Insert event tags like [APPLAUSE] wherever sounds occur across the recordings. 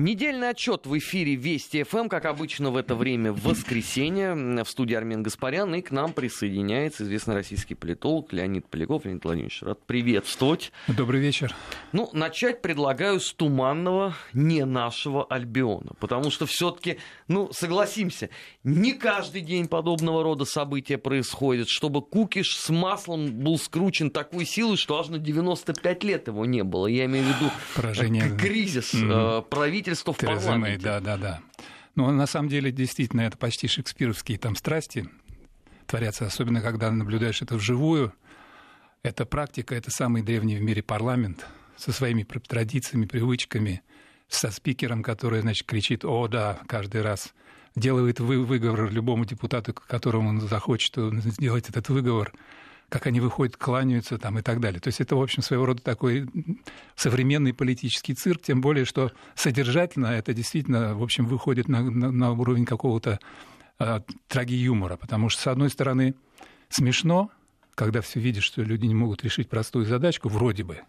Недельный отчет в эфире Вести ФМ, как обычно в это время в воскресенье. В студии Армен Гаспарян. И к нам присоединяется известный российский политолог Леонид Поляков. Леонид Владимирович, рад приветствовать. Добрый вечер. Ну, начать предлагаю с туманного, не нашего Альбиона. Потому что все-таки, ну, согласимся, не каждый день подобного рода события происходят, чтобы Кукиш с маслом был скручен такой силой, что аж на 95 лет его не было. Я имею в виду Поражение. кризис mm-hmm. правительства правительства в Тереза парламенте. Мэй, да, да, да. Но на самом деле, действительно, это почти шекспировские там страсти творятся, особенно когда наблюдаешь это вживую. Это практика, это самый древний в мире парламент со своими традициями, привычками, со спикером, который, значит, кричит «О, да!» каждый раз, делает вы выговор любому депутату, которому он захочет сделать этот выговор – как они выходят, кланяются там и так далее. То есть это, в общем, своего рода такой современный политический цирк, тем более, что содержательно это действительно, в общем, выходит на, на, на уровень какого-то э, трагиюмора, потому что, с одной стороны, смешно, когда все видят, что люди не могут решить простую задачку, вроде бы.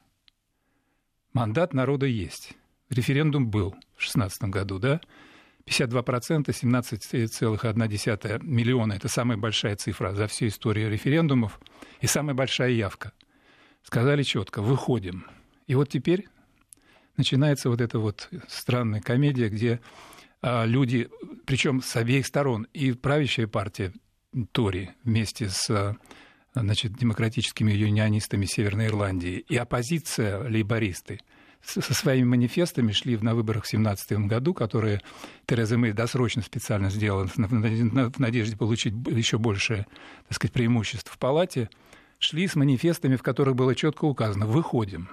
Мандат народа есть. Референдум был в 2016 году, да? 52%, 17,1 миллиона – это самая большая цифра за всю историю референдумов и самая большая явка. Сказали четко, выходим. И вот теперь начинается вот эта вот странная комедия, где а, люди, причем с обеих сторон, и правящая партия Тори вместе с а, значит, демократическими юнионистами Северной Ирландии, и оппозиция, лейбористы – со своими манифестами шли на выборах в 2017 году, которые Тереза Мэй досрочно специально сделала в надежде получить еще большее так сказать, преимущество в палате, шли с манифестами, в которых было четко указано «выходим».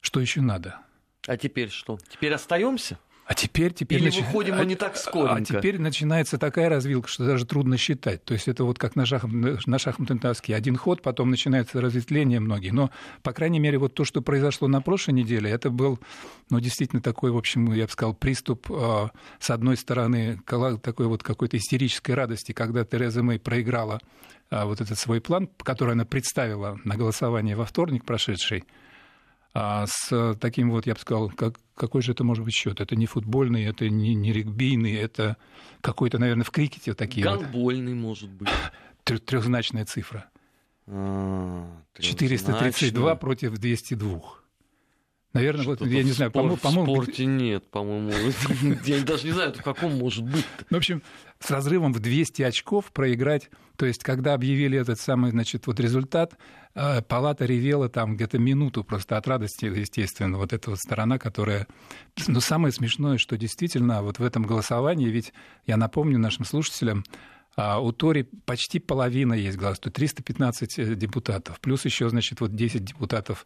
Что еще надо? А теперь что? Теперь остаемся? А теперь, теперь Или нач... выходим мы а, не так скоро. А теперь начинается такая развилка, что даже трудно считать. То есть это вот как на, шахмат, на шахматной доске. Один ход, потом начинается разветвление многие. Но, по крайней мере, вот то, что произошло на прошлой неделе, это был, ну, действительно такой, в общем, я бы сказал, приступ, э, с одной стороны, такой вот какой-то истерической радости, когда Тереза Мэй проиграла э, вот этот свой план, который она представила на голосование во вторник прошедший, а с таким вот, я бы сказал, как, какой же это может быть счет? Это не футбольный, это не, не регбийный, это какой-то, наверное, в крикете такие Гандбольный, вот. может быть. [LAUGHS] Трехзначная цифра. А, 432 против 202. Наверное, вот, я не знаю, по-моему... В спорте нет, по-моему. [LAUGHS] Я даже не знаю, в каком может быть. В общем, с разрывом в 200 очков проиграть. То есть, когда объявили этот самый, значит, вот результат, э, палата ревела там где-то минуту просто от радости, естественно. Вот эта вот сторона, которая... Но самое смешное, что действительно вот в этом голосовании, ведь я напомню нашим слушателям, а у Тори почти половина есть то 315 э, депутатов, плюс еще, значит, вот 10 депутатов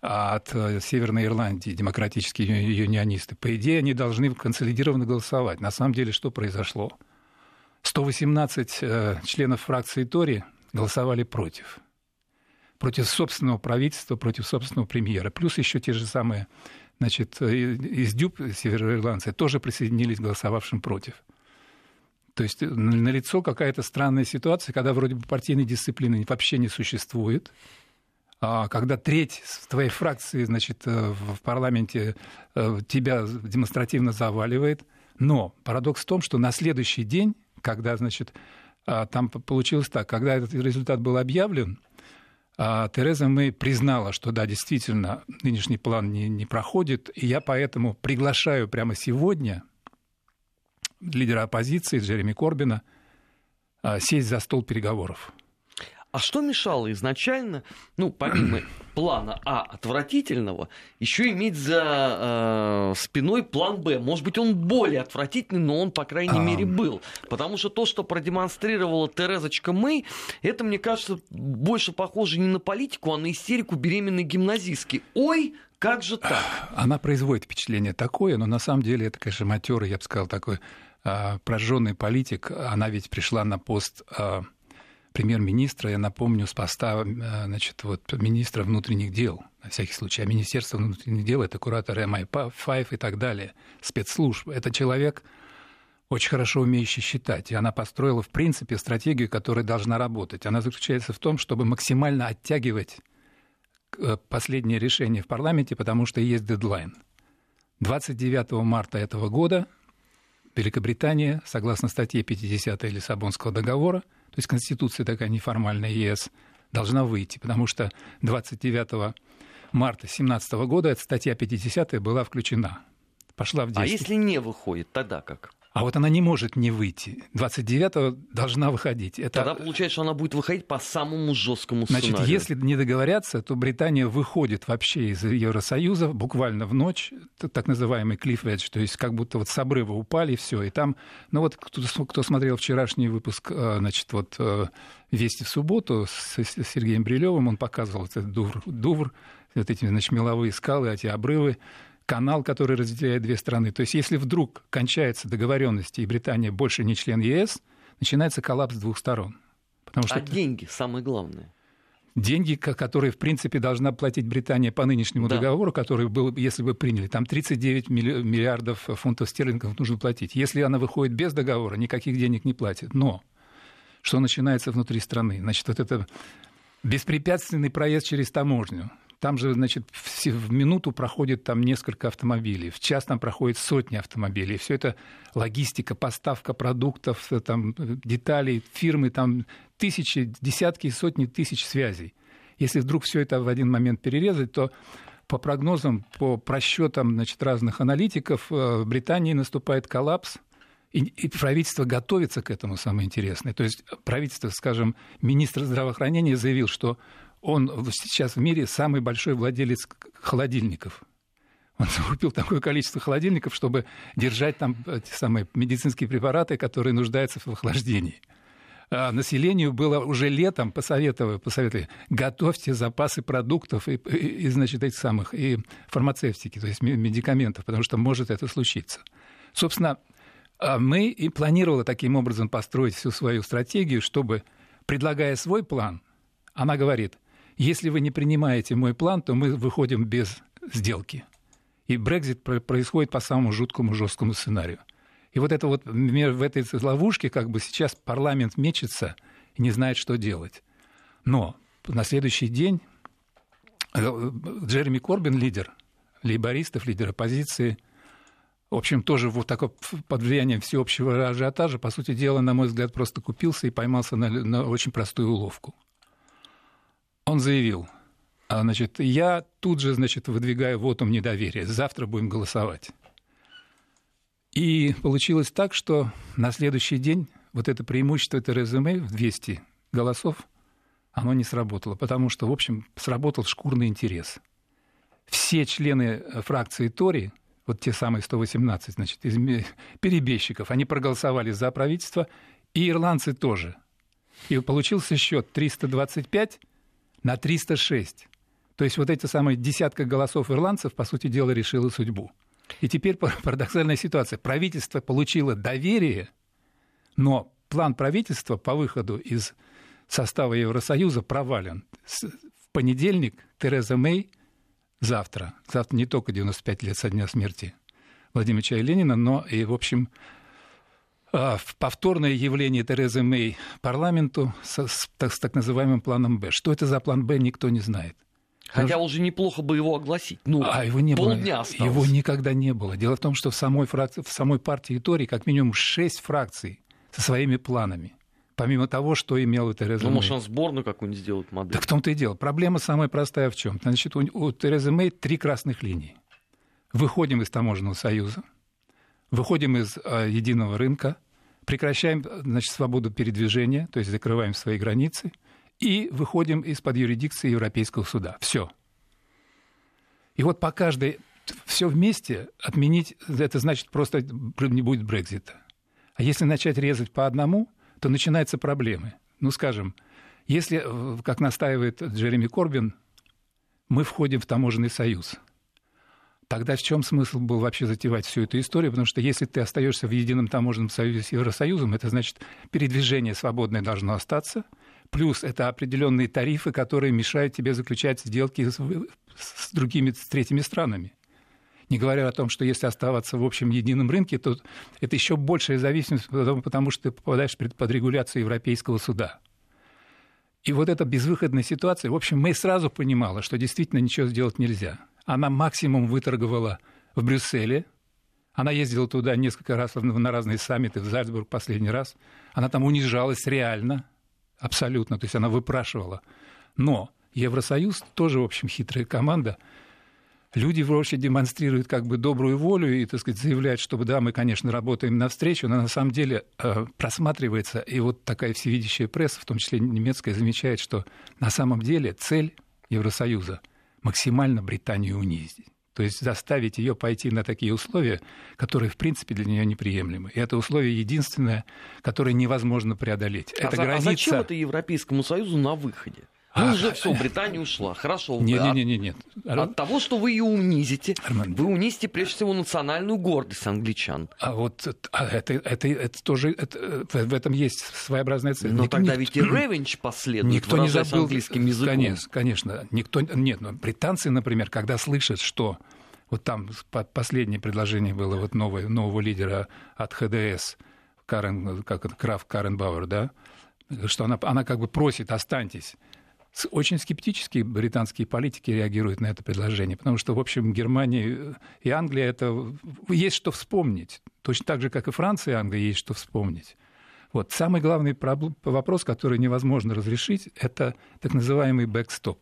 от э, Северной Ирландии, демократические юнионисты. По идее, они должны консолидированно голосовать. На самом деле, что произошло? 118 э, членов фракции Тори голосовали против. Против собственного правительства, против собственного премьера. Плюс еще те же самые значит, э, из Дюб, североирландцы, тоже присоединились к голосовавшим против. То есть налицо какая-то странная ситуация, когда вроде бы партийной дисциплины вообще не существует, когда треть твоей фракции, значит, э, в парламенте э, тебя демонстративно заваливает. Но парадокс в том, что на следующий день, когда, значит, а, там получилось так, когда этот результат был объявлен, а, Тереза Мэй признала, что да, действительно, нынешний план не, не проходит, и я поэтому приглашаю прямо сегодня лидера оппозиции Джереми Корбина а, сесть за стол переговоров. А что мешало изначально, ну, помимо [CLEARS THROAT] плана А отвратительного, еще иметь за э, спиной план Б? Может быть, он более отвратительный, но он, по крайней мере, был. Потому что то, что продемонстрировала Терезочка Мэй, это, мне кажется, больше похоже не на политику, а на истерику беременной гимназистки. Ой, как же так? [CLEARS THROAT] Она производит впечатление такое, но на самом деле это, конечно, матерый, я бы сказал, такой а, прожженный политик. Она ведь пришла на пост а, премьер-министра, я напомню, с поста э, значит, вот, министра внутренних дел, на всякий случай. А Министерство внутренних дел – это куратор MI5 и так далее, спецслужб. Это человек, очень хорошо умеющий считать. И она построила, в принципе, стратегию, которая должна работать. Она заключается в том, чтобы максимально оттягивать э, последнее решение в парламенте, потому что есть дедлайн. 29 марта этого года Великобритания, согласно статье 50 Лиссабонского договора, то есть Конституция такая неформальная ЕС, должна выйти, потому что 29 марта 2017 года эта статья 50 была включена. Пошла в А действие. если не выходит, тогда как? А вот она не может не выйти. 29-го должна выходить. Это, Тогда получается, что она будет выходить по самому жесткому значит, сценарию. если не договорятся, то Британия выходит вообще из Евросоюза буквально в ночь, так называемый edge, то есть как будто вот с обрыва упали, и все. И там, ну вот кто, кто смотрел вчерашний выпуск, э, значит, вот э, «Вести в субботу» с с Сергеем Брилевым, он показывал этот Дувр, Дувр вот эти, значит, меловые скалы, эти обрывы, канал, который разделяет две страны. То есть если вдруг кончается договоренность, и Британия больше не член ЕС, начинается коллапс двух сторон. Потому что А деньги самое главное. деньги, ко- которые, в принципе, должна платить Британия по нынешнему Да. договору, который был, если бы приняли, там 39 милли- миллиардов фунтов стерлингов нужно платить. Если она выходит без договора, никаких денег не платит. Но что начинается внутри страны? Значит, вот это беспрепятственный проезд через таможню. Там же, значит, все- в минуту проходит там несколько автомобилей, в час там проходит сотни автомобилей. Все это логистика, поставка продуктов, э, там, э, деталей, фирмы, там тысячи, десятки и сотни тысяч связей. Если вдруг все это в один момент перерезать, то по прогнозам, по просчетам значит, разных аналитиков, э, в Британии наступает коллапс, и, и правительство готовится к этому, самое интересное. То есть правительство, скажем, министр здравоохранения заявил, что он сейчас в мире самый большой владелец холодильников. Он [LAUGHS] закупил такое количество холодильников, чтобы держать там эти самые медицинские препараты, которые нуждаются в охлаждении. А населению было уже летом посоветовали, посоветовали готовьте запасы продуктов и, и, и, значит, этих самых, и фармацевтики, то есть ме- медикаментов, потому что может это случиться. Собственно, а мы и планировали таким образом построить всю свою стратегию, чтобы, предлагая свой план, она говорит, если вы не принимаете мой план, то мы выходим без сделки. И Брекзит про- происходит по самому жуткому, жесткому сценарию. И вот это вот в этой ловушке как бы сейчас парламент мечется и не знает, что делать. Но на следующий день э, Джереми Корбин, лидер лейбористов, лидер оппозиции, в общем, тоже вот такой под влиянием всеобщего ажиотажа, по сути дела, на мой взгляд, просто купился и поймался на, на очень простую уловку. Он заявил, а, значит, я тут же, значит, выдвигаю вотум недоверия, завтра будем голосовать. И получилось так, что на следующий день вот это преимущество Терезы Мэй в 200 голосов, оно не сработало, потому что, в общем, сработал шкурный интерес. Все члены э, фракции Тори, вот те самые 118, значит, из перебежчиков, они проголосовали за правительство, и ирландцы тоже. И получился счет 325 на 306. То есть вот эти самые десятка голосов ирландцев, по сути дела, решила судьбу. И теперь пар- парадоксальная ситуация. Правительство получило доверие, но план правительства по выходу из состава Евросоюза провален. В понедельник Тереза Мэй завтра, завтра не только 95 лет со дня смерти Владимира Ильича Ленина, но и, в общем, в повторное явление Терезы Мэй парламенту со- с, так, с так называемым планом Б. Что это за план Б, никто не знает. Хотя уже неплохо бы его огласить. Ну, А его не полдня было. осталось. Его никогда не было. Дело в том, что в самой, фракции, в самой партии Тори как минимум шесть фракций со своими планами. Помимо того, что имела Тереза Ну, Мэй. может, он сборную какую-нибудь сделает модель. Так в том-то и дело. Проблема самая простая в чем? Значит, у, у Терезы Мэй три красных линии. Выходим из таможенного союза, выходим из э, единого рынка, прекращаем значит, свободу передвижения, то есть закрываем свои границы, и выходим из-под юрисдикции Европейского суда. Все. И вот по каждой все вместе отменить, это значит просто не будет Брекзита. А если начать резать по одному, то начинаются проблемы. Ну, скажем, если, э, как настаивает Джереми Корбин, мы входим в таможенный союз, тогда в чем смысл был вообще затевать всю эту историю? Потому что если ты остаешься в едином таможенном союзе с Евросоюзом, это значит, передвижение свободное должно остаться, плюс это определенные тарифы, которые мешают тебе заключать сделки с, с другими, с третьими странами. Не говоря о том, что если оставаться в общем едином рынке, то это еще большая зависимость, потому, что ты попадаешь под, регуляцию Европейского суда. И вот эта безвыходная ситуация, в общем, Мэй сразу понимала, что действительно ничего сделать нельзя. Она максимум выторговала в Брюсселе. Она ездила туда несколько раз на разные саммиты, в Зальцбург последний раз. Она там унижалась реально, абсолютно, то есть она выпрашивала. Но Евросоюз тоже, в общем, хитрая команда – люди вроде демонстрируют как бы добрую волю и, так сказать, заявляют, что да, мы, конечно, работаем навстречу, но на самом деле э, просматривается, и вот такая всевидящая пресса, в том числе немецкая, замечает, что на самом деле цель Евросоюза максимально Британию унизить. То есть заставить ее пойти на такие условия, которые, в принципе, для нее неприемлемы. И это условие единственное, которое невозможно преодолеть. А, это граница... а зачем это Европейскому Союзу на выходе? Ну, уже все, Британия ушла. Хорошо. Нет, нет, нет, нет. От того, что вы ее унизите, Арман. вы унизите прежде всего национальную гордость англичан. А вот а это, это, это тоже это, в этом есть своеобразная цель. Но никто, тогда ведь и [CLEARS THROAT] ревенч последует, никто не забыл английским языком. Конечно, конечно. Никто, нет, но британцы, например, когда слышат, что вот там последнее предложение было вот нового, нового лидера от ХДС, Карен, как это, Краф Карен Бауэр, да, что она, она как бы просит, останьтесь. Очень скептически британские политики реагируют на это предложение, потому что, в общем, Германия и Англия это есть что вспомнить. Точно так же, как и Франция и Англия есть что вспомнить. Вот. Самый главный вопрос, который невозможно разрешить, это так называемый бэкстоп.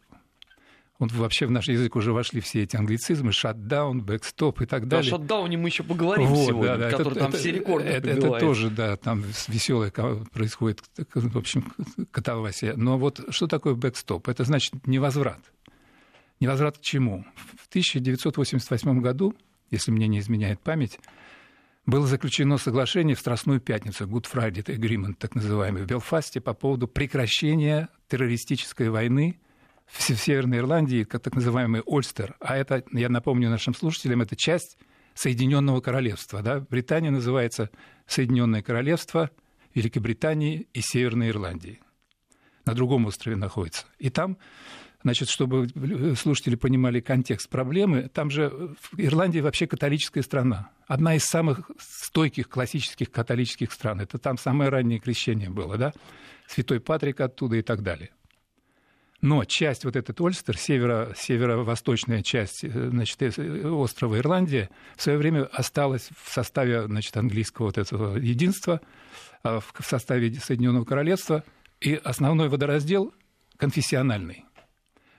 Вот вообще в наш язык уже вошли все эти англицизмы, шатдаун, бэкстоп и так далее. О шатдауне мы еще поговорим вот, сегодня, да, да, который это, там это, все рекорды это, это тоже, да, там веселое происходит, в общем, катавасия. Но вот что такое бэкстоп? Это значит невозврат. Невозврат к чему? В 1988 году, если мне не изменяет память, было заключено соглашение в Страстную пятницу, Good Friday Agreement, так называемый, в Белфасте по поводу прекращения террористической войны в Северной Ирландии, как так называемый Ольстер. А это, я напомню нашим слушателям, это часть Соединенного Королевства. Да? Британия называется Соединенное Королевство Великобритании и Северной Ирландии. На другом острове находится. И там, значит, чтобы слушатели понимали контекст проблемы, там же Ирландия вообще католическая страна. Одна из самых стойких классических католических стран. Это там самое раннее крещение было, да? Святой Патрик оттуда и так далее. Но часть, вот этот Ольстер, северо, северо-восточная часть э, значит, э, острова Ирландия, в свое время осталась в составе значит, английского вот этого единства, а в составе Соединенного Королевства, и основной водораздел конфессиональный.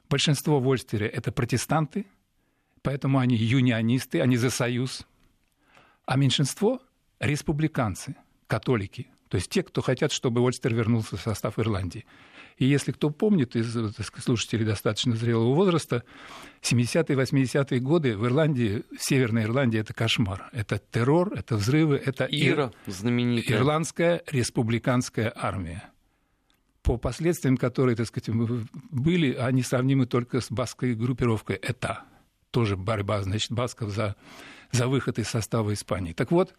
Большинство в Ольстере – это протестанты, поэтому они юнионисты, они за союз, а меньшинство – республиканцы, католики, то есть те, кто хотят, чтобы Ольстер вернулся в состав Ирландии. И если кто помнит из сказать, слушателей достаточно зрелого возраста, 70-е, 80-е годы в Ирландии, в Северной Ирландии, это кошмар. Это террор, это взрывы, это Ира, знаменитая. Ирландская республиканская армия по последствиям, которые, так сказать, были, они сравнимы только с баской группировкой ЭТА. Тоже борьба, значит, басков за, за выход из состава Испании. Так вот,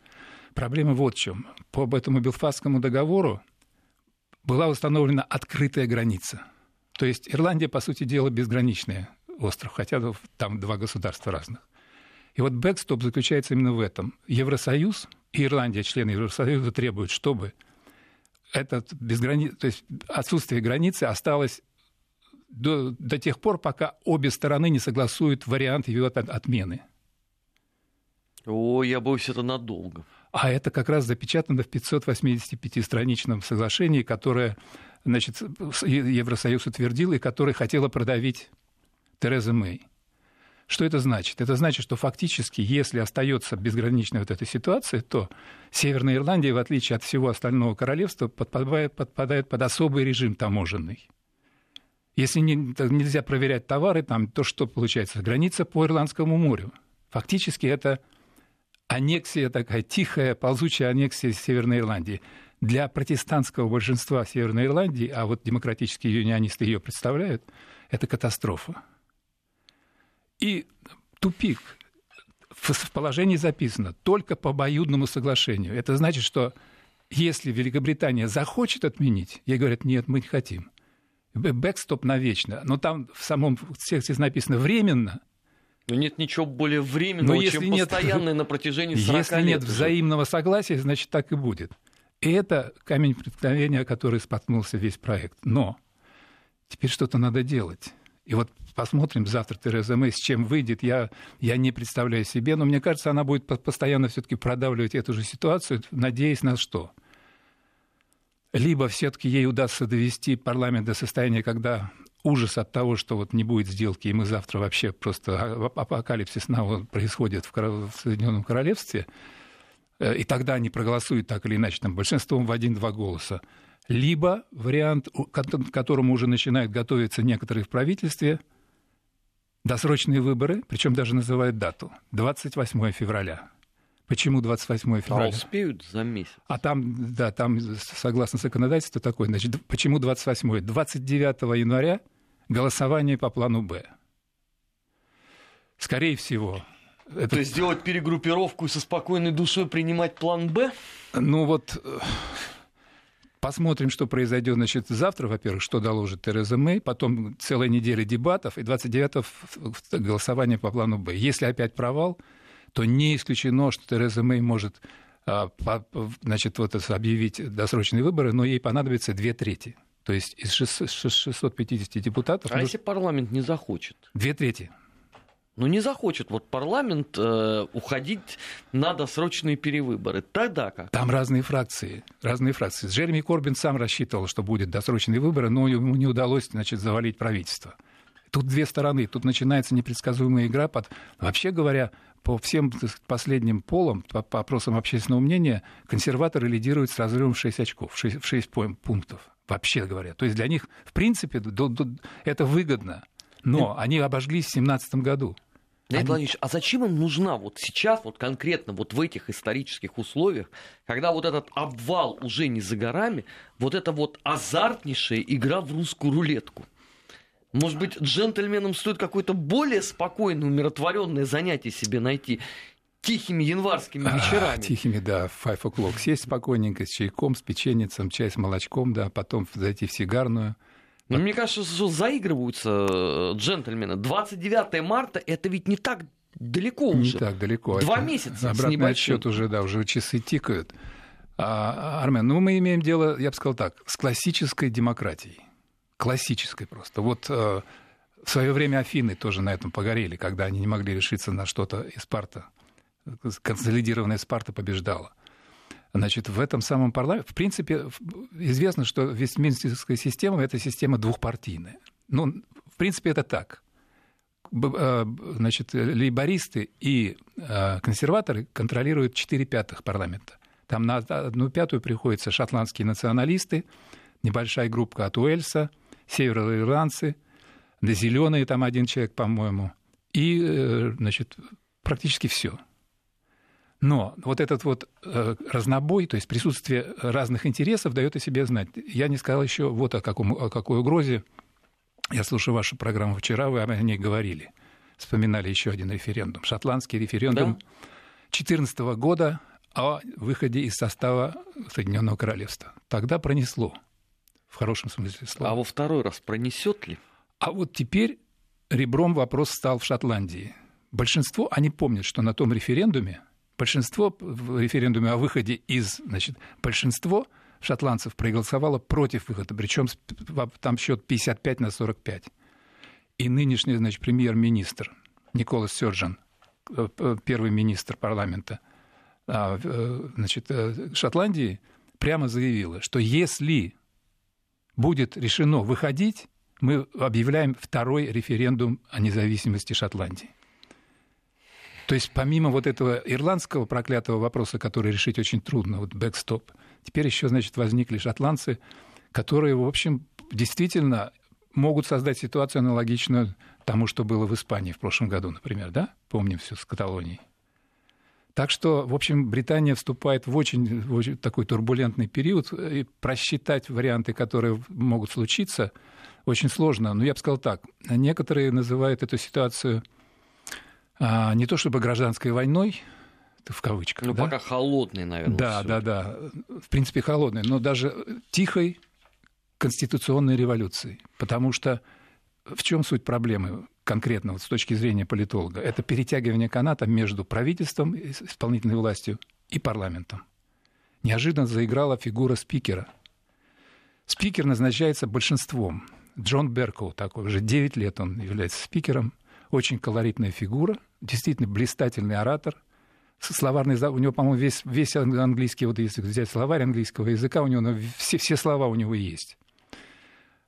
проблема вот в чем. По этому Белфастскому договору была установлена открытая граница. То есть Ирландия, по сути дела, безграничный остров, хотя там два государства разных. И вот бэкстоп заключается именно в этом. Евросоюз и Ирландия, члены Евросоюза, требуют, чтобы этот безграни... то есть отсутствие границы осталось до, до тех пор, пока обе стороны не согласуют вариант ее отмены. О, я боюсь, это надолго. А это как раз запечатано в 585-страничном соглашении, которое значит, Евросоюз утвердил и которое хотела продавить Тереза Мэй. Что это значит? Это значит, что фактически, если остается безграничная вот эта ситуация, то Северная Ирландия, в отличие от всего остального королевства, подпадает, подпадает под особый режим таможенный. Если не, нельзя проверять товары, там, то что получается? Граница по Ирландскому морю. Фактически это аннексия такая тихая, ползучая аннексия Северной Ирландии. Для протестантского большинства Северной Ирландии, а вот демократические юнионисты ее представляют, это катастрофа. И тупик. В положении записано только по обоюдному соглашению. Это значит, что если Великобритания захочет отменить, ей говорят, нет, мы не хотим. Бэкстоп навечно. Но там в самом тексте написано временно – но нет ничего более временного, Но чем нет, постоянное на протяжении 40 если лет. Если нет взаимного согласия, значит, так и будет. И это камень преткновения, который споткнулся весь проект. Но теперь что-то надо делать. И вот посмотрим завтра Тереза Мэй, с чем выйдет, я, я не представляю себе, но мне кажется, она будет постоянно все-таки продавливать эту же ситуацию, надеясь на что? Либо все-таки ей удастся довести парламент до состояния, когда ужас от того, что вот не будет сделки, и мы завтра вообще просто апокалипсис снова происходит в, Соединенном Королевстве, э, и тогда они проголосуют так или иначе, там, большинством в один-два голоса. Либо вариант, к которому уже начинают готовиться некоторые в правительстве, досрочные выборы, причем даже называют дату, 28 февраля. Почему 28 февраля? А успеют за месяц. А там, да, там, согласно законодательству, такое, значит, почему 28 29 января голосование по плану «Б». Скорее всего, это... То есть сделать перегруппировку и со спокойной душой принимать план «Б»? Ну вот, э, посмотрим, что произойдет значит, завтра, во-первых, что доложит Тереза Мэй, потом целая неделя дебатов и 29-го голосование по плану «Б». Если опять провал, то не исключено, что Тереза Мэй может а, значит, вот, объявить досрочные выборы, но ей понадобится две трети. То есть из 650 депутатов... А если парламент не захочет? Две трети. Ну, не захочет вот парламент э, уходить на досрочные перевыборы. Тогда как? Там разные фракции. Разные фракции. Джереми Корбин сам рассчитывал, что будет досрочные выборы, но ему не удалось значит, завалить правительство. Тут две стороны. Тут начинается непредсказуемая игра. Под... Вообще говоря, по всем последним полам, по, по опросам общественного мнения, консерваторы лидируют с разрывом в 6 очков, в 6, в 6 пунктов вообще говоря. То есть для них, в принципе, это выгодно. Но они обожглись в 2017 году. Леонид они... Владимирович, а зачем им нужна вот сейчас, вот конкретно вот в этих исторических условиях, когда вот этот обвал уже не за горами, вот эта вот азартнейшая игра в русскую рулетку? Может быть, джентльменам стоит какое-то более спокойное, умиротворенное занятие себе найти? Тихими январскими вечерами. А, тихими, да, в five o'clock. Сесть спокойненько с чайком, с печенницем, чай с молочком, да, потом зайти в сигарную. Но мне кажется, что заигрываются э, джентльмены. 29 марта это ведь не так далеко уже. Не так далеко. Два это месяца Обратный отсчет уже, да, уже часы тикают. А, Армен, ну мы имеем дело, я бы сказал так, с классической демократией. Классической просто. Вот э, в свое время Афины тоже на этом погорели, когда они не могли решиться на что-то из Спарта консолидированная Спарта побеждала. Значит, в этом самом парламенте, в принципе, известно, что Вестминстерская система – это система двухпартийная. Ну, в принципе, это так. Э, значит, лейбористы и э, консерваторы контролируют 4 пятых парламента. Там на одну пятую приходятся шотландские националисты, небольшая группа от Уэльса, североирландцы, да зеленые там один человек, по-моему, и, э, значит, практически все. Но вот этот вот э, разнобой, то есть присутствие разных интересов дает о себе знать. Я не сказал еще вот о, каком, о какой угрозе. Я слушаю вашу программу вчера, вы о ней говорили. Вспоминали еще один референдум. Шотландский референдум 2014 да? года о выходе из состава Соединенного Королевства. Тогда пронесло, в хорошем смысле слова. А во второй раз пронесет ли? А вот теперь ребром вопрос стал в Шотландии. Большинство, они помнят, что на том референдуме большинство в референдуме о выходе из, значит, большинство шотландцев проголосовало против выхода, причем там счет 55 на 45. И нынешний, значит, премьер-министр Николас Сёрджан, э, первый министр парламента, а, э, значит, э, Шотландии, прямо заявила, что если будет решено выходить, мы объявляем второй референдум о независимости Шотландии. То есть помимо вот этого ирландского проклятого вопроса, который решить очень трудно, вот бэкстоп, теперь еще, значит, возникли шотландцы, которые, в общем, действительно могут создать ситуацию аналогичную тому, что было в Испании в прошлом году, например, да? Помним все с Каталонией. Так что, в общем, Британия вступает в очень, в очень такой турбулентный период, и просчитать варианты, которые могут случиться, очень сложно. Но я бы сказал так, некоторые называют эту ситуацию – а, не то чтобы гражданской войной, в кавычках. Ну, да? пока холодный, наверное. Да, да, да. В принципе, холодный, но даже тихой конституционной революции. Потому что в чем суть проблемы конкретно вот с точки зрения политолога? Это перетягивание каната между правительством, исполнительной властью и парламентом. Неожиданно заиграла фигура спикера. Спикер назначается большинством Джон Беркоу такой, уже 9 лет он является спикером, очень колоритная фигура, действительно блистательный оратор, словарный, у него, по-моему, весь, весь английский, вот если взять словарь английского языка, у него ну, все, все слова у него есть.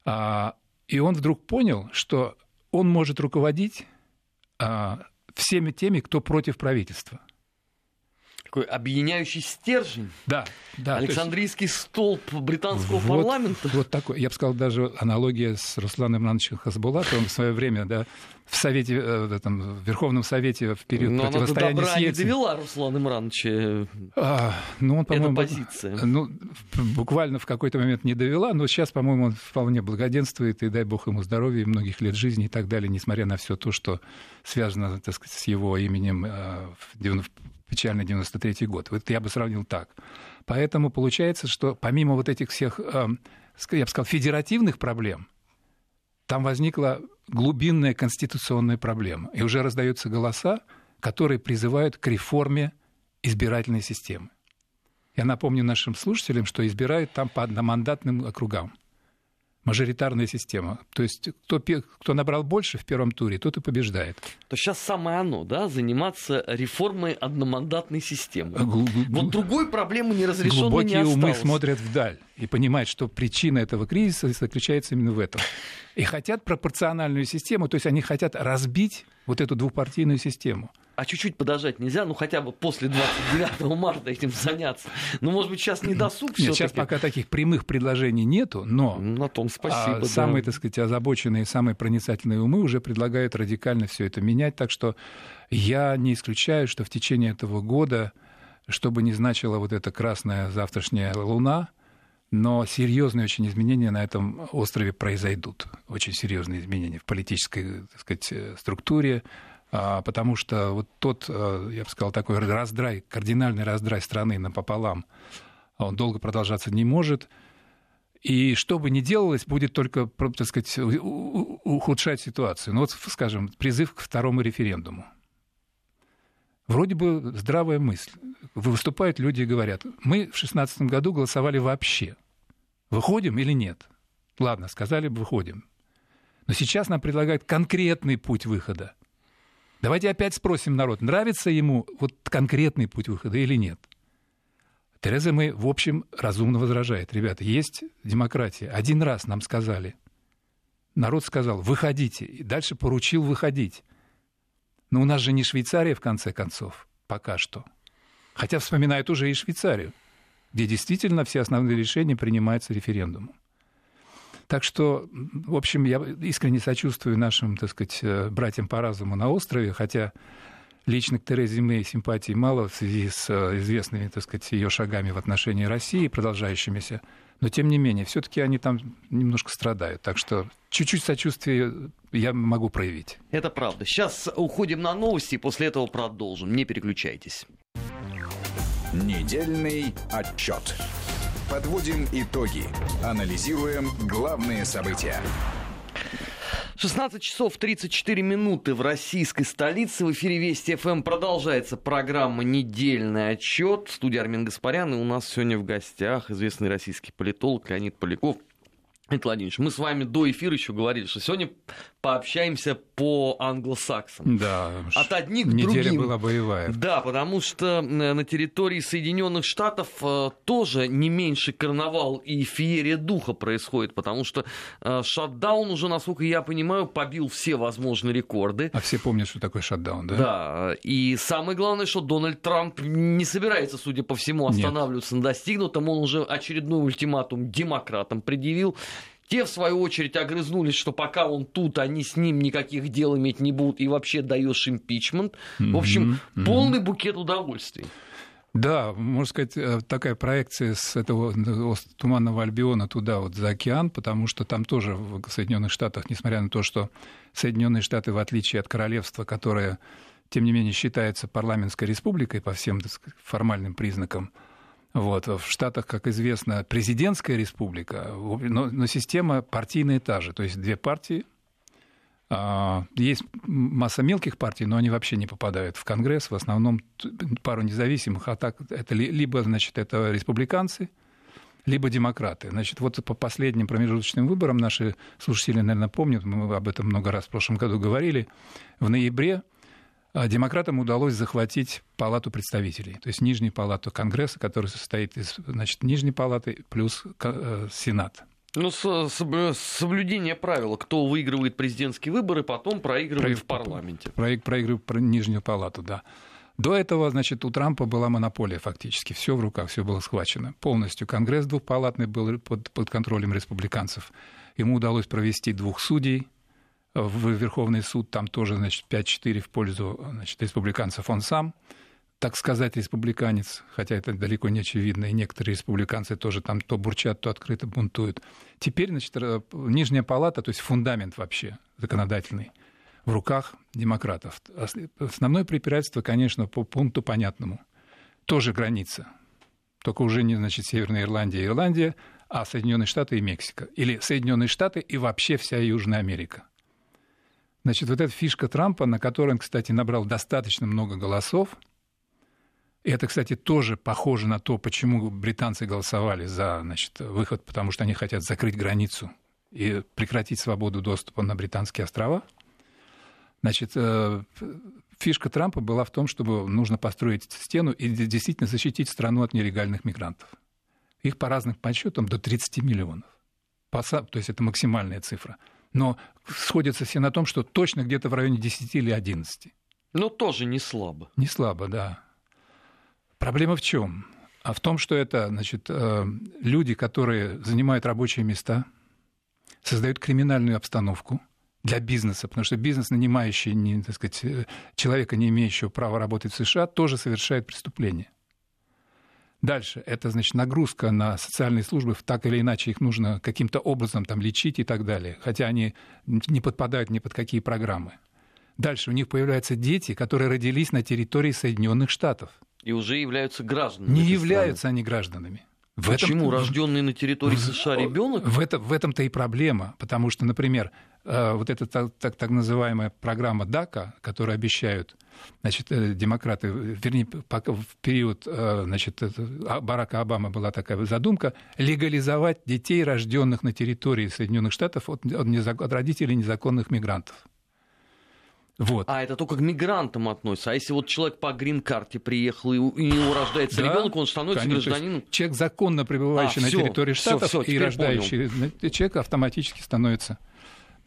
А, и он вдруг понял, что он может руководить а, всеми теми, кто против правительства такой объединяющий стержень. Да, да. Александрийский есть... столб британского вот, парламента. Вот такой, я бы сказал, даже аналогия с Русланом Ивановичем Хасбулатовым в свое время, да, в Совете, э, в, этом, в Верховном Совете в период Но противостояния она до добра не довела Руслана Ивановича а, ну, он, по-моему, позиция. Ну, буквально в какой-то момент не довела, но сейчас, по-моему, он вполне благоденствует, и дай бог ему здоровья, многих лет жизни и так далее, несмотря на все то, что связано, так сказать, с его именем э, в печальный 93 год. Вот я бы сравнил так. Поэтому получается, что помимо вот этих всех, эм, я бы сказал, федеративных проблем, там возникла глубинная конституционная проблема. И уже раздаются голоса, которые призывают к реформе избирательной системы. Я напомню нашим слушателям, что избирают там по одномандатным округам мажоритарная система. То есть кто, кто набрал больше в первом туре, тот и побеждает. То сейчас самое оно, да, заниматься реформой одномандатной системы. вот другой проблемы неразрешенной Глубокие не осталось. умы смотрят вдаль и понимают, что причина этого кризиса заключается именно в этом. И хотят пропорциональную систему, то есть они хотят разбить вот эту двухпартийную систему а чуть-чуть подождать нельзя, ну хотя бы после 29 марта этим заняться. Ну, может быть, сейчас не досуг Нет, сейчас пока таких прямых предложений нету, но на том спасибо, а, да. самые, так сказать, озабоченные, самые проницательные умы уже предлагают радикально все это менять, так что я не исключаю, что в течение этого года, чтобы не значила вот эта красная завтрашняя луна, но серьезные очень изменения на этом острове произойдут. Очень серьезные изменения в политической так сказать, структуре, а, потому что вот тот, э, я бы сказал, такой раздрай, кардинальный раздрай страны напополам, он долго продолжаться не может. И что бы ни делалось, будет только, так сказать, ухудшать ситуацию. Ну вот, скажем, призыв к второму референдуму. Вроде бы здравая мысль. Выступают люди и говорят, мы в 2016 году голосовали вообще. Выходим или нет? Ладно, сказали бы, выходим. Но сейчас нам предлагают конкретный путь выхода. Давайте опять спросим народ, нравится ему вот конкретный путь выхода или нет. Тереза Мэй, в общем, разумно возражает. Ребята, есть демократия. Один раз нам сказали. Народ сказал, выходите. И дальше поручил выходить. Но у нас же не Швейцария, в конце концов, пока что. Хотя вспоминают уже и Швейцарию, где действительно все основные решения принимаются референдумом. Так что, в общем, я искренне сочувствую нашим, так сказать, э, братьям по разуму на острове, хотя лично к Терезе Мэй симпатий мало в связи с э, известными, так сказать, ее шагами в отношении России, продолжающимися. Но, тем не менее, все-таки они там немножко страдают. Так что чуть-чуть сочувствия я могу проявить. Это правда. Сейчас уходим на новости, и после этого продолжим. Не переключайтесь. Недельный отчет. Подводим итоги. Анализируем главные события. 16 часов 34 минуты в российской столице. В эфире Вести ФМ продолжается программа «Недельный отчет». В студии Армин Гаспарян. И у нас сегодня в гостях известный российский политолог Леонид Поляков. Леонид Владимирович, мы с вами до эфира еще говорили, что сегодня пообщаемся по англосаксам. Да, от одних к неделя другим. была боевая. Да, потому что на территории Соединенных Штатов э, тоже не меньше карнавал и феерия духа происходит, потому что э, шатдаун уже, насколько я понимаю, побил все возможные рекорды. А все помнят, что такое шатдаун, да? Да, и самое главное, что Дональд Трамп не собирается, судя по всему, останавливаться Нет. на достигнутом. Он уже очередной ультиматум демократам предъявил. Те, в свою очередь, огрызнулись, что пока он тут, они с ним никаких дел иметь не будут, и вообще даешь импичмент. В общем, mm-hmm. полный букет удовольствий. Да, можно сказать, э, такая проекция с этого туманного Альбиона туда, вот за океан, потому что там тоже в Соединенных Штатах, несмотря на то, что Соединенные Штаты, в отличие от королевства, которое, тем не менее, считается парламентской республикой по всем сказать, формальным признакам, вот. В Штатах, как известно, президентская республика, но, но система партийная та же. То есть две партии. А, есть масса мелких партий, но они вообще не попадают в Конгресс. В основном пару независимых, а так это либо, значит, это республиканцы, либо демократы. Значит, вот по последним промежуточным выборам наши слушатели, наверное, помнят, мы об этом много раз в прошлом году говорили, в ноябре демократам удалось захватить палату представителей, то есть нижнюю палату Конгресса, которая состоит из значит, нижней палаты плюс э, Сенат. Ну, соблюдение правила. Кто выигрывает президентские выборы, потом проигрывает Про... в парламенте. Про... Проигрывает про нижнюю палату, да. До этого, значит, у Трампа была монополия фактически. Все в руках, все было схвачено. Полностью Конгресс двухпалатный был под, под контролем республиканцев. Ему удалось провести двух судей в Верховный суд. Там тоже, значит, 5-4 в пользу значит, республиканцев он сам так сказать, республиканец, хотя это далеко не очевидно, и некоторые республиканцы тоже там то бурчат, то открыто бунтуют. Теперь, значит, нижняя палата, то есть фундамент вообще законодательный, в руках демократов. Основное препирательство, конечно, по пункту понятному. Тоже граница. Только уже не, значит, Северная Ирландия и Ирландия, а Соединенные Штаты и Мексика. Или Соединенные Штаты и вообще вся Южная Америка. Значит, вот эта фишка Трампа, на которой он, кстати, набрал достаточно много голосов, и это, кстати, тоже похоже на то, почему британцы голосовали за значит, выход, потому что они хотят закрыть границу и прекратить свободу доступа на британские острова – Значит, э, фишка Трампа была в том, чтобы нужно построить стену и действительно защитить страну от нелегальных мигрантов. Их по разным подсчетам до 30 миллионов. То есть это максимальная цифра. Но сходятся все на том, что точно где-то в районе 10 или 11. Но тоже не слабо. Не слабо, да. Проблема в чем? А в том, что это значит, э, люди, которые занимают рабочие места, создают криминальную обстановку – для бизнеса, потому что бизнес, нанимающий не, так сказать, э, человека, не имеющего права работать в США, тоже совершает преступление. Дальше, это, значит, нагрузка на социальные службы, так или иначе их нужно каким-то образом там лечить и так далее, хотя они не подпадают ни под какие программы. Дальше у них появляются дети, которые родились на территории Соединенных Штатов. И уже являются гражданами. Не являются страны. они гражданами. В Почему этом... рожденный на территории США ребенок? В, это, в этом-то и проблема, потому что, например, э, вот эта так, так, так называемая программа ДАКА, которую обещают значит, э, демократы, вернее, пока в период э, значит, а, Барака Обамы была такая задумка, легализовать детей, рожденных на территории Соединенных Штатов от, от, родителей незаконных мигрантов. Вот. А это только к мигрантам относится. А если вот человек по грин-карте приехал, и у него рождается да, ребенок, он становится конечно, гражданином. Человек законно пребывающий а, на всё, территории штатов всё, всё, и рождающий понял. человек автоматически становится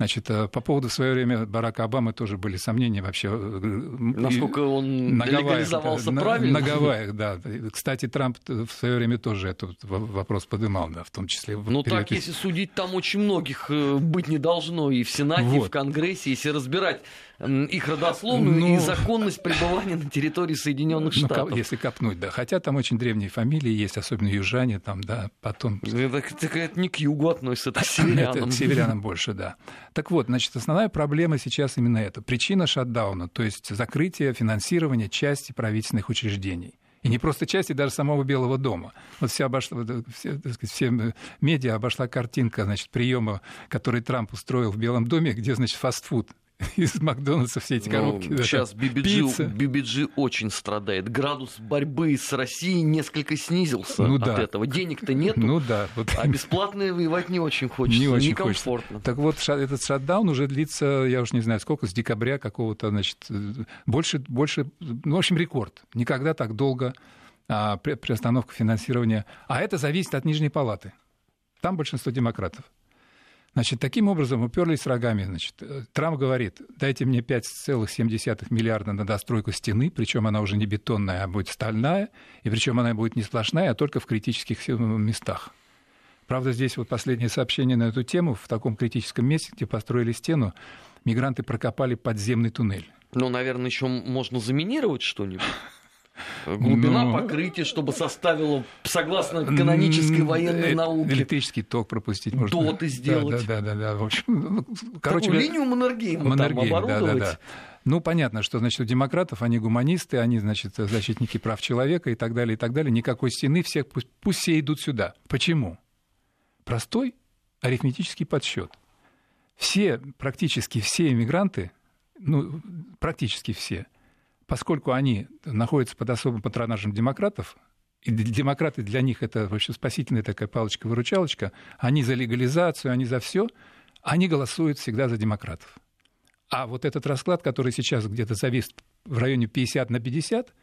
Значит, э, по поводу в свое время Барака Обамы тоже были сомнения вообще. Э, Насколько он на легализовался на, правильно? На Гавайях, да. Кстати, Трамп в свое время тоже этот вопрос поднимал, да, в том числе. Ну так, если судить, там очень многих э, быть не должно и в Сенате, вот. и в Конгрессе, если разбирать их родословную ну, и законность пребывания на территории Соединенных ну, Штатов. Если копнуть, да. Хотя там очень древние фамилии есть, особенно южане, там, да, потом... Это, это, это не к югу относится, [LAUGHS] это к северянам. Это к северянам больше, да. Так вот, значит, основная проблема сейчас именно это. Причина шатдауна, то есть закрытие финансирования части правительственных учреждений. И не просто части даже самого Белого дома. Вот вся обошла, все, так сказать, все медиа обошла картинка значит, приема, который Трамп устроил в Белом доме, где, значит, фастфуд [LAUGHS] из Макдональдса все эти ну, коробки. Ну, сейчас BBG, BBG очень страдает. Градус борьбы с Россией несколько снизился ну, от да. этого. Денег-то нет. Ну да. Вот. А бесплатно воевать не очень [LAUGHS] хочется. Не очень некомфортно. Хочется. Так вот, этот шатдаун уже длится, я уж не знаю сколько, с декабря какого-то, значит, больше, больше, ну, в общем, рекорд. Никогда так долго а, приостановка финансирования. А это зависит от Нижней Палаты. Там большинство демократов. Значит, таким образом уперлись рогами. Значит, э, Трамп говорит, дайте мне 5,7 миллиарда на достройку стены, причем она уже не бетонная, а будет стальная, и причем она будет не сплошная, а только в критических местах. Правда, здесь вот последнее сообщение на эту тему. В таком критическом месте, где построили стену, мигранты прокопали подземный туннель. Ну, наверное, еще можно заминировать что-нибудь. Глубина Но... Ну, покрытия, чтобы составило, согласно канонической военной науке. Электрический ток пропустить можно. Доты сделать. Да, да, да. да. В общем, ну, короче, Такую линию Маннергейма Маннергейм, там оборудовать. Да, да, да. Ну, понятно, что, значит, у демократов они гуманисты, они, значит, защитники прав человека и так далее, и так далее. Никакой стены, всех, пусть, пусть все идут сюда. Почему? Простой арифметический подсчет. Все, практически все иммигранты, ну, практически все – поскольку они находятся под особым патронажем демократов, и демократы для них это вообще спасительная такая палочка-выручалочка, они за легализацию, они за все, они голосуют всегда за демократов. А вот этот расклад, который сейчас где-то завис в районе 50 на 50,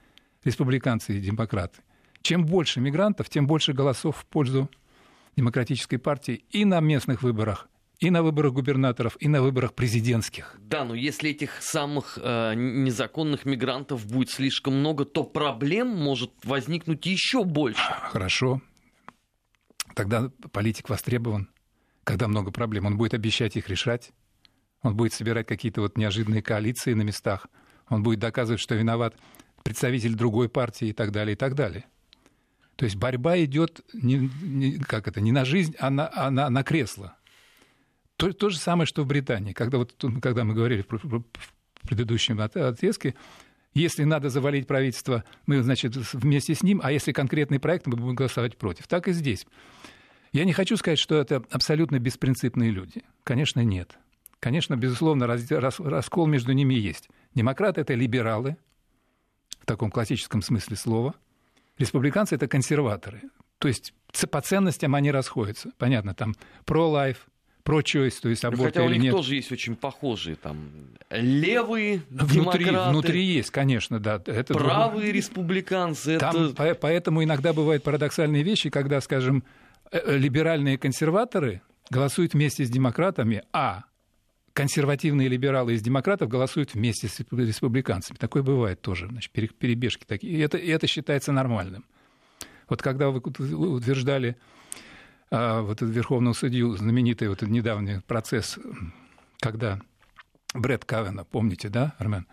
республиканцы и демократы, чем больше мигрантов, тем больше голосов в пользу демократической партии и на местных выборах, и на выборах губернаторов, и на выборах президентских. Да, но если этих самых э, незаконных мигрантов будет слишком много, то проблем может возникнуть еще больше. Хорошо. Тогда политик востребован, когда много проблем. Он будет обещать их решать. Он будет собирать какие-то вот неожиданные коалиции на местах. Он будет доказывать, что виноват представитель другой партии и так далее, и так далее. То есть борьба идет не, не, как это, не на жизнь, а на, а на, на кресло. То, то же самое, что в Британии. Когда, вот, когда мы говорили в, предыдущем отрезке, если надо завалить правительство, мы, значит, вместе с ним, а если конкретный проект, мы будем голосовать против. Так и здесь. Я не хочу сказать, что это абсолютно беспринципные люди. Конечно, нет. Конечно, безусловно, раз, раз, раскол между ними есть. Демократы – это либералы, в таком классическом смысле слова. Республиканцы – это консерваторы. То есть по ценностям они расходятся. Понятно, там про-лайф, про-чойс, то есть аборт Хотя у них нет. тоже есть очень похожие там левые внутри, демократы. Внутри есть, конечно, да. Это правые республиканцы. Там, это... Поэтому иногда бывают парадоксальные вещи, когда, скажем, э, э, либеральные консерваторы голосуют вместе с демократами, а консервативные либералы из демократов голосуют вместе с республиканцами. Такое бывает тоже, значит, перебежки такие. И это, и это считается нормальным. Вот когда вы утверждали а, вот Верховного судью, знаменитый вот недавний процесс, когда Брэд Кавена, помните, да, Армен?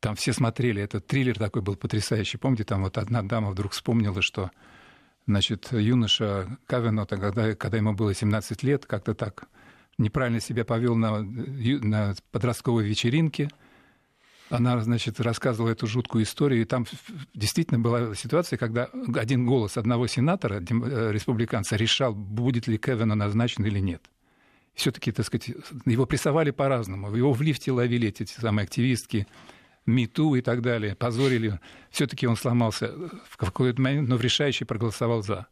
Там все смотрели, этот триллер такой был потрясающий. Помните, там вот одна дама вдруг вспомнила, что значит, юноша Кавена, когда, когда ему было 17 лет, как-то так неправильно себя повел на, на подростковой вечеринке. Она, значит, рассказывала эту жуткую историю, и там действительно была ситуация, когда один голос одного сенатора, э, республиканца, решал, будет ли Кевина назначен или нет. Все-таки, так сказать, его прессовали по-разному. Его в лифте ловили эти самые активистки, МИТУ и так далее, позорили. Все-таки он сломался в какой-то момент, но в решающий проголосовал за.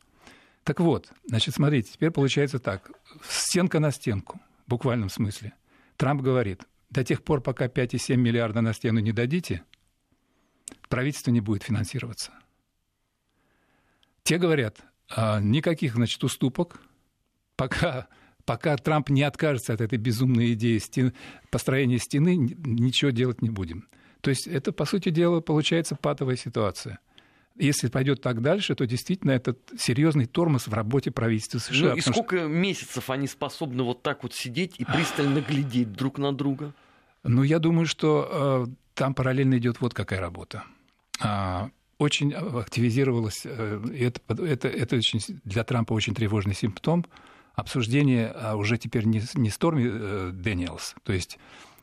Так вот, значит, смотрите, теперь получается так. Стенка на стенку, в буквальном смысле. Трамп говорит, до тех пор, пока 5,7 миллиарда на стену не дадите, правительство не будет финансироваться. Те говорят, а, никаких, значит, уступок, пока, пока Трамп не откажется от этой безумной идеи стен, построения стены, ничего делать не будем. То есть это, по сути дела, получается патовая ситуация если пойдет так дальше, то действительно это серьезный тормоз в работе правительства США. Ну и сколько что... месяцев они способны вот так вот сидеть и пристально глядеть друг на друга? Ну, я думаю, что э, там параллельно идет вот какая работа. А, очень активизировалась, э, это, это, это очень, для Трампа очень тревожный симптом, обсуждение а уже теперь не, не Сторми э, Дэниелс, то есть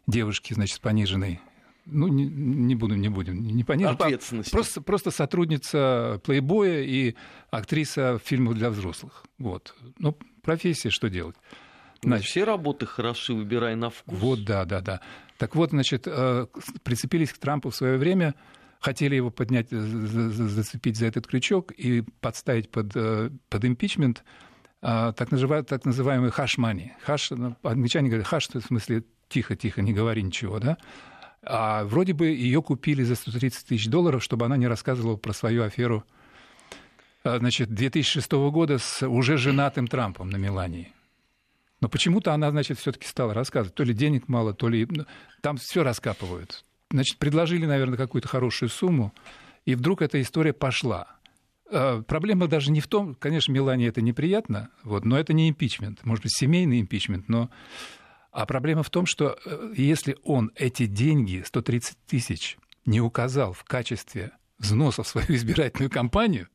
девушки, значит, с пониженной ну, не, не буду, не будем, не понятно. Ответственность. Просто, просто сотрудница плейбоя и актриса фильмов для взрослых. Вот. Ну, профессия, что делать? Ну, значит, все работы хороши, выбирай на вкус. Вот, да, да, да. Так вот, значит, э, прицепились к Трампу в свое время, хотели его поднять, зацепить за этот крючок и подставить под, э, под импичмент а, так, называемый, так называемый хаш-мани. Хаш, ну, англичане говорят, хаш, в смысле тихо-тихо, не говори ничего, да? А вроде бы ее купили за 130 тысяч долларов, чтобы она не рассказывала про свою аферу а, значит, 2006 года с уже женатым Трампом на Милании. Но почему-то она, значит, все-таки стала рассказывать. То ли денег мало, то ли... Ну, там все раскапывают. Значит, предложили, наверное, какую-то хорошую сумму, и вдруг эта история пошла. А, проблема даже не в том, конечно, Милане это неприятно, вот, но это не импичмент. Может быть, семейный импичмент, но а проблема в том, что э, если он эти деньги, 130 тысяч, не указал в качестве взноса в свою [LAUGHS] избирательную кампанию,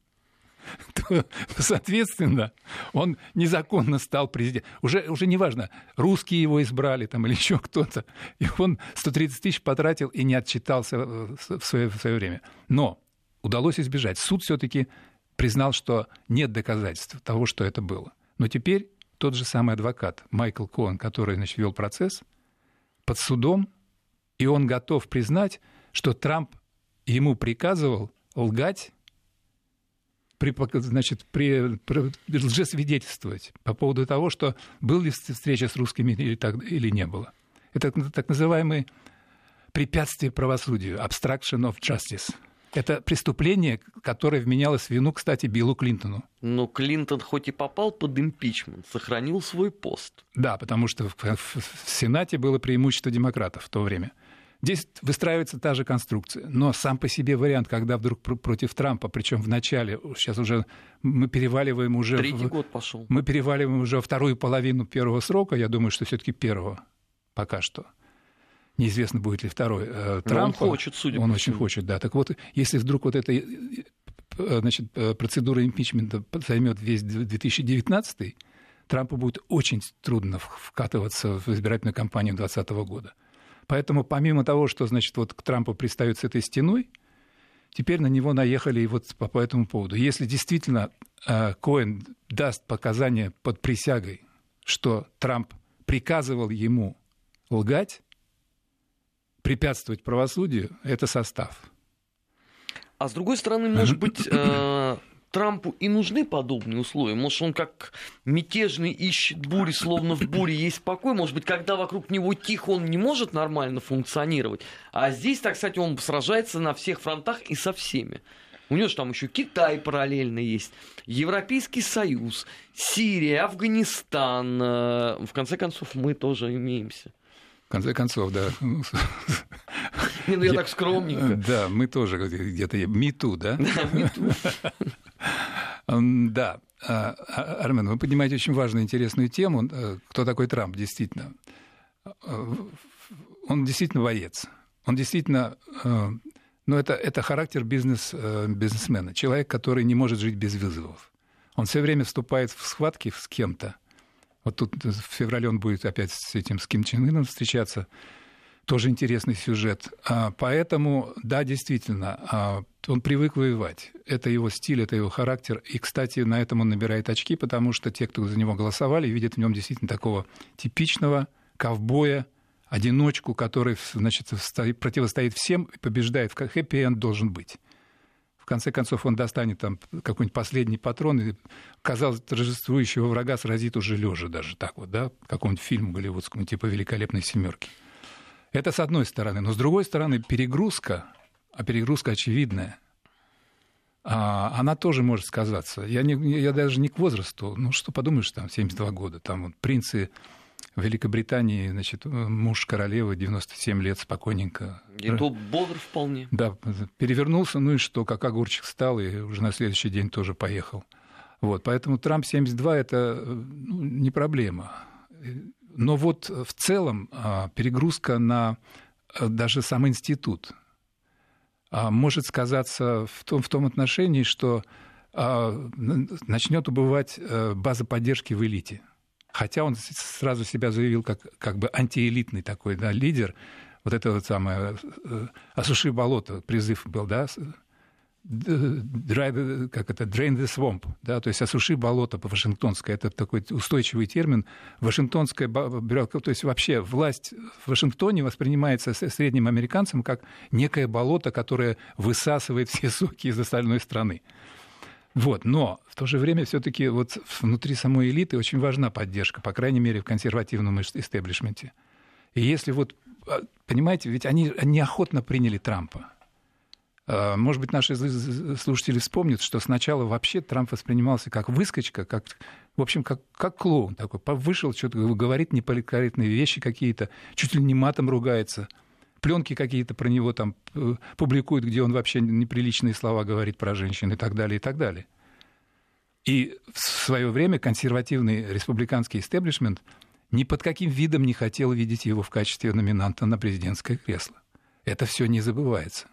то, соответственно, он незаконно стал президентом. Уже, уже неважно, русские его избрали там, или [LAUGHS] еще кто-то. И он 130 тысяч потратил и не отчитался э, в свое, в свое время. Но удалось избежать. Суд все-таки признал, что нет доказательств того, что это было. Но теперь тот же самый адвокат Майкл Коэн, который значит, вел процесс, под судом, и он готов признать, что Трамп ему приказывал лгать при, значит, при, при, лжесвидетельствовать по поводу того, что был ли встреча с русскими или, так, или не было. Это так называемые препятствие правосудию, obstruction of justice. Это преступление, которое вменялось в вину, кстати, Биллу Клинтону. Но Клинтон хоть и попал под импичмент, сохранил свой пост. Да, потому что в, в, в Сенате было преимущество демократов в то время. Здесь выстраивается та же конструкция. Но сам по себе вариант, когда вдруг против Трампа, причем в начале, сейчас уже мы переваливаем уже... Третий в, год пошел. Мы переваливаем уже вторую половину первого срока, я думаю, что все-таки первого пока что. Неизвестно, будет ли второй э, Трамп. Он хочет, судя Он очень хочет, да. Так вот, если вдруг вот эта э, значит, э, процедура импичмента займет весь 2019 Трампу будет очень трудно вкатываться в избирательную кампанию 2020 года. Поэтому помимо того, что, значит, вот к Трампу пристают с этой стеной, теперь на него наехали и вот по, по этому поводу. Если действительно э, Коэн даст показания под присягой, что Трамп приказывал ему лгать, препятствовать правосудию, это состав. А с другой стороны, может [CLEARS THROAT] быть, э, Трампу и нужны подобные условия. Может, он как мятежный ищет бури, словно в буре есть покой. Может быть, когда вокруг него тихо, он не может нормально функционировать. А здесь, так сказать, он сражается на всех фронтах и со всеми. У него же там еще Китай параллельно есть, Европейский Союз, Сирия, Афганистан. Э, в конце концов, мы тоже имеемся. Конце концов, да. Не, ну я, я так скромненько. Да, мы тоже где-то... Мету, да? Да, мету. Да. А, а, Армен, вы поднимаете очень важную, интересную тему. Э, кто такой Трамп, действительно? Э, он действительно боец. Он действительно... Э, ну, это, это характер бизнес, бизнесмена. Человек, который не может жить без вызовов. Он все время вступает в схватки с кем-то. Вот тут в феврале он будет опять с этим с Ким Чен Ыном встречаться. Тоже интересный сюжет. А, поэтому, да, действительно, а, он привык воевать. Это его стиль, это его характер. И, кстати, на этом он набирает очки, потому что те, кто за него голосовали, видят в нем действительно такого типичного ковбоя, одиночку, который значит, противостоит всем и побеждает. Хэппи-энд должен быть конце концов он достанет там какой-нибудь последний патрон и, казалось, торжествующего врага сразит уже лежа даже так вот, да, какому-нибудь фильму голливудскому, типа «Великолепной семерки». Это с одной стороны. Но с другой стороны, перегрузка, а перегрузка очевидная, а, она тоже может сказаться. Я, не, я даже не к возрасту, ну что подумаешь, там, 72 года, там вот принцы в Великобритании, значит, муж королевы, 97 лет, спокойненько. И то бодр вполне. Да, перевернулся, ну и что, как огурчик стал, и уже на следующий день тоже поехал. Вот, поэтому Трамп 72 – это ну, не проблема. Но вот в целом а, перегрузка на а, даже сам институт а, может сказаться в том, в том отношении, что начнет убывать э, база поддержки в элите – Хотя он сразу себя заявил как, как бы антиэлитный такой да, лидер. Вот это вот самое э, «Осуши болото» призыв был, да, Dry, как это, drain the swamp, да, то есть осуши болото по-вашингтонски, это такой устойчивый термин. Вашингтонская бюро, то есть вообще власть в Вашингтоне воспринимается средним американцем как некое болото, которое высасывает [LAUGHS] все соки из остальной страны. Вот, но в то же время все-таки вот внутри самой элиты очень важна поддержка, по крайней мере, в консервативном истеблишменте. И если вот, а, понимаете, ведь они неохотно приняли Трампа. А, может быть, наши слушатели вспомнят, что сначала вообще Трамп воспринимался как выскочка, как, в общем, как, как клоун такой. Вышел, что-то говорит неполиткорректные вещи какие-то, чуть ли не матом ругается – пленки какие-то про него там э, публикуют, где он вообще неприличные слова говорит про женщин и так далее, и так далее. И в свое время консервативный республиканский истеблишмент ни под каким видом не хотел видеть его в качестве номинанта на президентское кресло. Это все не забывается.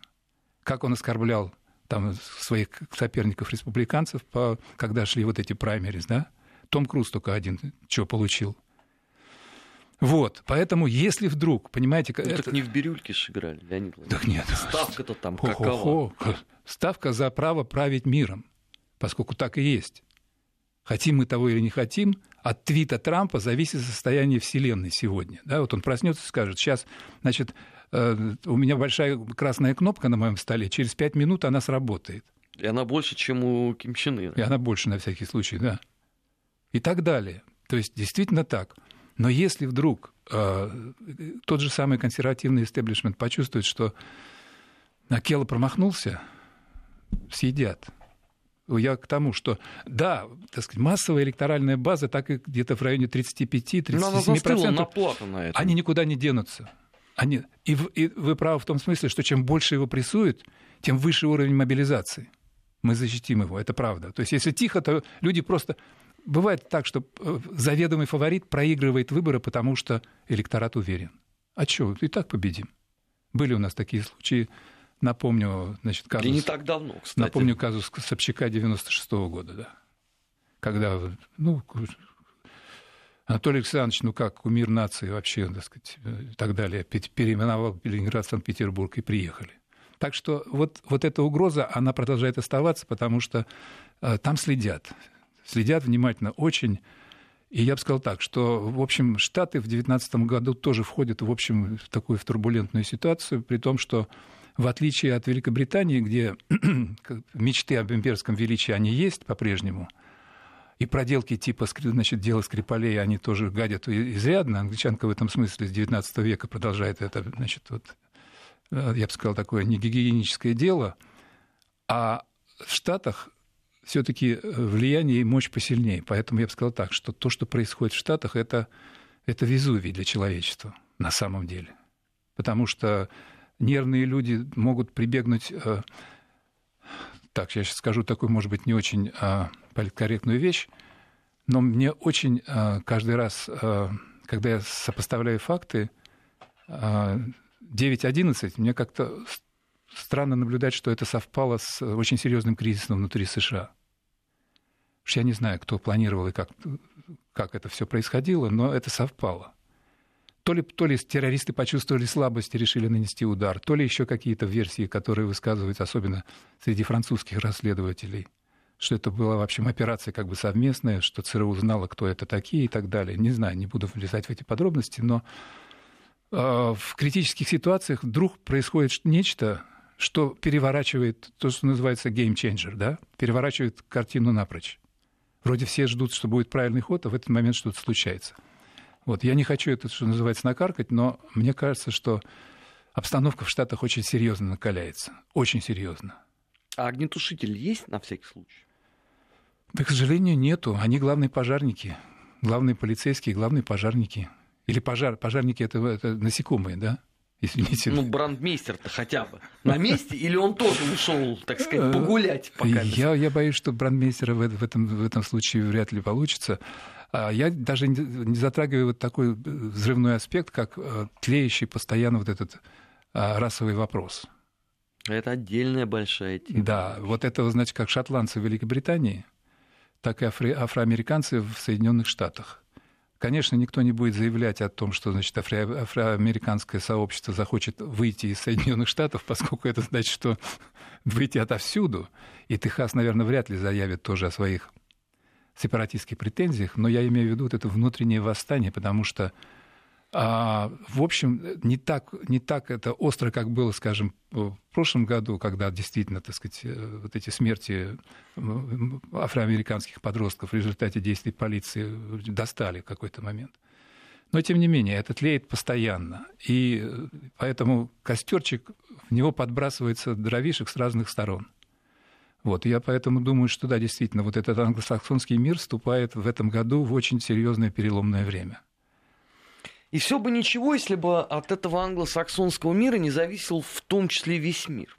Как он оскорблял там своих соперников-республиканцев, когда шли вот эти праймерис, да? Том Круз только один что получил – вот, поэтому если вдруг, понимаете... Ну, это... так не в бирюльке же играли, Леонид Так нет. Ставка-то там Хо -хо -хо. какова? Ставка за право править миром, поскольку так и есть. Хотим мы того или не хотим, от твита Трампа зависит состояние Вселенной сегодня. Да, вот он проснется и скажет, сейчас, значит, э, у меня большая красная кнопка на моем столе, через пять минут она сработает. И она больше, чем у Ким Чен Ына. И она больше, на всякий случай, да. И так далее. То есть действительно так. Но если вдруг э, тот же самый консервативный истеблишмент почувствует, что Акела промахнулся, съедят. Я к тому, что да, так сказать, массовая электоральная база так и где-то в районе 35-37%. на. Они никуда не денутся. Они, и, и вы правы в том смысле, что чем больше его прессуют, тем выше уровень мобилизации. Мы защитим его, это правда. То есть если тихо, то люди просто бывает так, что э, заведомый фаворит проигрывает выборы, потому что электорат уверен. А что, и так победим. Были у нас такие случаи. Напомню, значит, казус... И не так давно, кстати. Напомню казус Собчака 96 -го года, да. Когда, ну, Анатолий Александрович, ну как, кумир нации вообще, так сказать, и так далее, переименовал Ленинград, Санкт-Петербург и приехали. Так что вот, вот эта угроза, она продолжает оставаться, потому что э, там следят следят внимательно очень. И я бы сказал так, что, в общем, Штаты в 2019 году тоже входят, в общем, в такую в турбулентную ситуацию, при том, что в отличие от Великобритании, где [CLEARS THROAT] мечты об имперском величии, они есть по-прежнему, и проделки типа значит, дела Скрипалей, они тоже гадят изрядно. Англичанка в этом смысле с 19 века продолжает это, значит, вот, э, я бы сказал, такое негигиеническое дело. А в Штатах все-таки э, влияние и мощь посильнее. Поэтому я бы сказал так, что то, что происходит в Штатах, это, это Везувий для человечества на самом деле. Потому что нервные люди могут прибегнуть... Э, так, я сейчас скажу такую, может быть, не очень э, вещь, но мне очень э, каждый раз, когда я сопоставляю факты, э, 9-11, мне как-то странно наблюдать, что это совпало с очень серьезным кризисом внутри США. Уж я не знаю, кто планировал и как, как это все происходило, но это совпало. То ли, то ли террористы почувствовали слабость и решили нанести удар, то ли еще какие-то версии, которые высказываются, особенно среди французских расследователей, что это была, в общем, операция как бы совместная, что ЦРУ знала, кто это такие и так далее. Не знаю, не буду влезать в эти подробности, но э, в критических ситуациях вдруг происходит нечто, что переворачивает то, что называется changer, да? переворачивает картину напрочь. Вроде все ждут, что будет правильный ход, а в этот момент что-то случается. Вот. Я не хочу это, что называется, накаркать, но мне кажется, что обстановка в Штатах очень серьезно накаляется. Очень серьезно. А огнетушитель есть на всякий случай? Да, к сожалению, нету. Они главные пожарники. Главные полицейские, главные пожарники. Или пожар, пожарники это, это насекомые, да? Извините. Ну, брандмейстер-то хотя бы на месте, или он тоже ушел, так сказать, погулять пока? Я, я боюсь, что брандмейстера в, в, этом, в этом случае вряд ли получится. А я даже не затрагиваю вот такой взрывной аспект, как э, тлеющий постоянно вот этот а, расовый вопрос. Это отдельная большая тема. Да, вот это, значит, как шотландцы в Великобритании, так и афро- афроамериканцы в Соединенных Штатах. Конечно, никто не будет заявлять о том, что значит, афро- афроамериканское сообщество захочет выйти из Соединенных Штатов, поскольку это значит, что выйти отовсюду. И Техас, наверное, вряд ли заявит тоже о своих сепаратистских претензиях, но я имею в виду вот это внутреннее восстание, потому что в общем, не так, не так это остро, как было, скажем, в прошлом году, когда действительно, так сказать, э, вот эти смерти афроамериканских подростков в результате действий полиции достали в какой-то момент. Но, тем не менее, это тлеет постоянно. И э, поэтому костерчик, в него подбрасывается дровишек с разных сторон. Вот, я поэтому думаю, что да, действительно, вот этот англосаксонский мир вступает в этом году в очень серьезное переломное время. И все бы ничего, если бы от этого англосаксонского мира не зависел в том числе весь мир,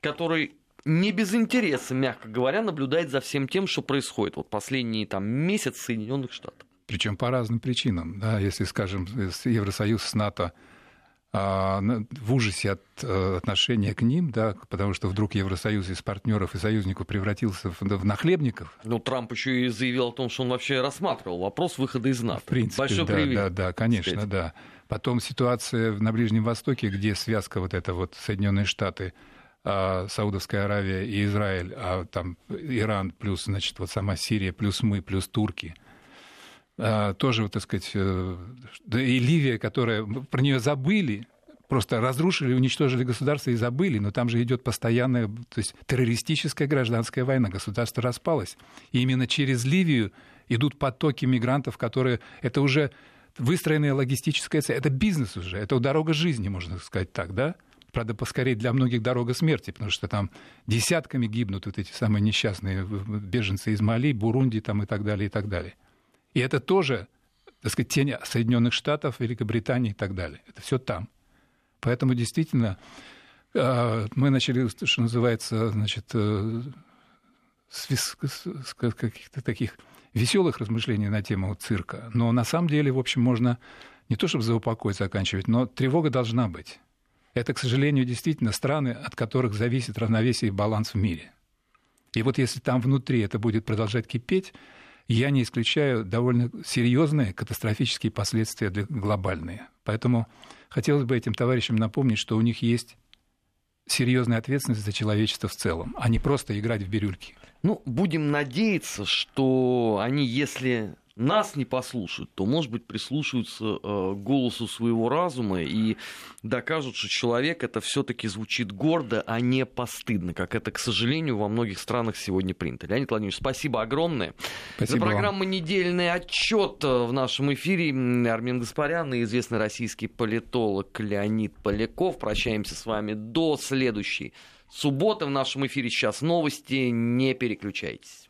который не без интереса, мягко говоря, наблюдает за всем тем, что происходит вот последние там месяц Соединенных Штатах. Причем по разным причинам. Да, если, скажем, Евросоюз с НАТО в ужасе от э, отношения к ним, да, потому что вдруг Евросоюз из партнеров и союзников превратился в, в нахлебников. Ну, Трамп еще и заявил о том, что он вообще рассматривал вопрос выхода из НАТО. В принципе, Большой да, привет, да, да, конечно, да. Потом ситуация на Ближнем Востоке, где связка вот эта вот Соединенные Штаты, а, Саудовская Аравия и Израиль, а там Иран плюс, значит, вот сама Сирия плюс мы плюс турки – а, тоже, вот, так сказать, э, да и Ливия, которая, про нее забыли, просто разрушили, уничтожили государство и забыли, но там же идет постоянная, то есть террористическая гражданская война, государство распалось. И именно через Ливию идут потоки мигрантов, которые, это уже выстроенная логистическая цель, это бизнес уже, это дорога жизни, можно сказать так, да? Правда, поскорее для многих дорога смерти, потому что там десятками гибнут вот эти самые несчастные беженцы из Мали, Бурунди там и так далее, и так далее. И это тоже, так сказать, тень Соединенных Штатов, Великобритании и так далее. Это все там. Поэтому действительно э, мы начали, что называется, значит, э, с каких-то таких веселых размышлений на тему цирка. Но на самом деле, в общем, можно не то чтобы за упокой заканчивать, но тревога должна быть. Это, к сожалению, действительно страны, от которых зависит равновесие и баланс в мире. И вот если там внутри это будет продолжать кипеть, я не исключаю довольно серьезные катастрофические последствия для глобальные. Поэтому хотелось бы этим товарищам напомнить, что у них есть серьезная ответственность за человечество в целом, а не просто играть в бирюльки. Ну, будем надеяться, что они, если нас не послушают, то, может быть, прислушаются э, голосу своего разума и докажут, что человек это все-таки звучит гордо, а не постыдно, как это, к сожалению, во многих странах сегодня принято. Леонид Владимирович, спасибо огромное. Спасибо За программу вам. «Недельный отчет» в нашем эфире Армин Гаспарян и известный российский политолог Леонид Поляков. Прощаемся с вами до следующей субботы. В нашем эфире сейчас новости. Не переключайтесь.